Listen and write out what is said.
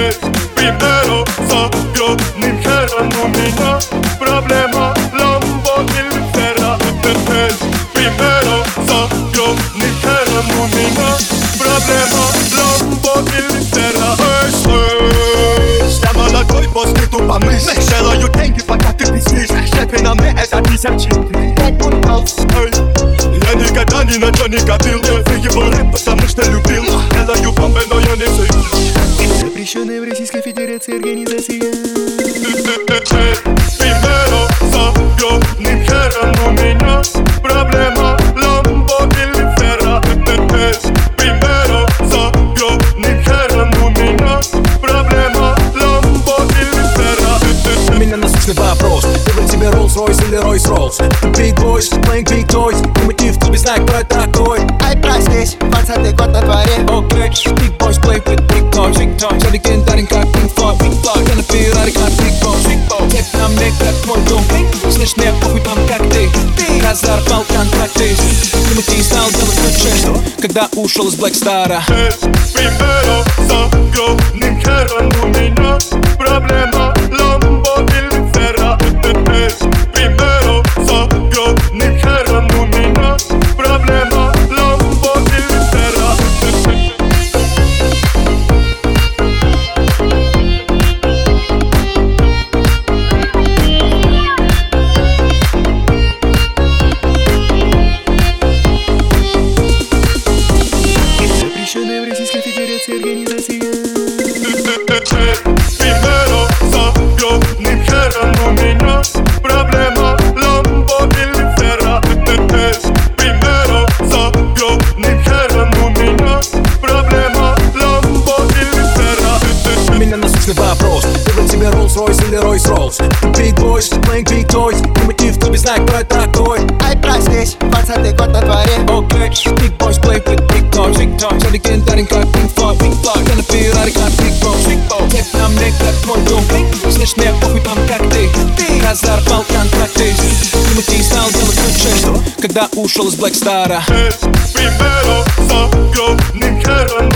es primero Soy ligera, no меня Problema Lambo Ilfera Es primero Soy ligera, no меня Проблема Lambo Ilfera Es es Я молодой, после тупо мысль Делаю деньги, пока ты пиздишь Шепи на мне, это тысячи Пять пунктов Я никогда ни на что не копил Выебал рэп, потому что любил Lambo или Ferra У меня насущный вопрос. Выбрать тебе Rolls-Royce или Royce-Rolls Ты big boys, playing big toys. И мотив, ты без знает, кто я такой. Ай, проснись, двадцатый год на дворе. Окей, big boys play with big toys Все легендарен, как Pink Floyd Я на Феррари, как Big Boss Цепь на мне, как твой дом Слышь, мне похуй там, как ты Разорвал контракты Тимати стал делать лучше Когда ушел из Star. Primero Lambo или Ferra У меня насущный вопрос. Выбрать тебе Rolls-Royce или Royce-Rolls big boys, playing big toys. И мотив, ты без знает, кто я такой? Ай, проснись, двадцатый год на дворе Когда ушел из Black Star Primero soy ligera, no меня Проблема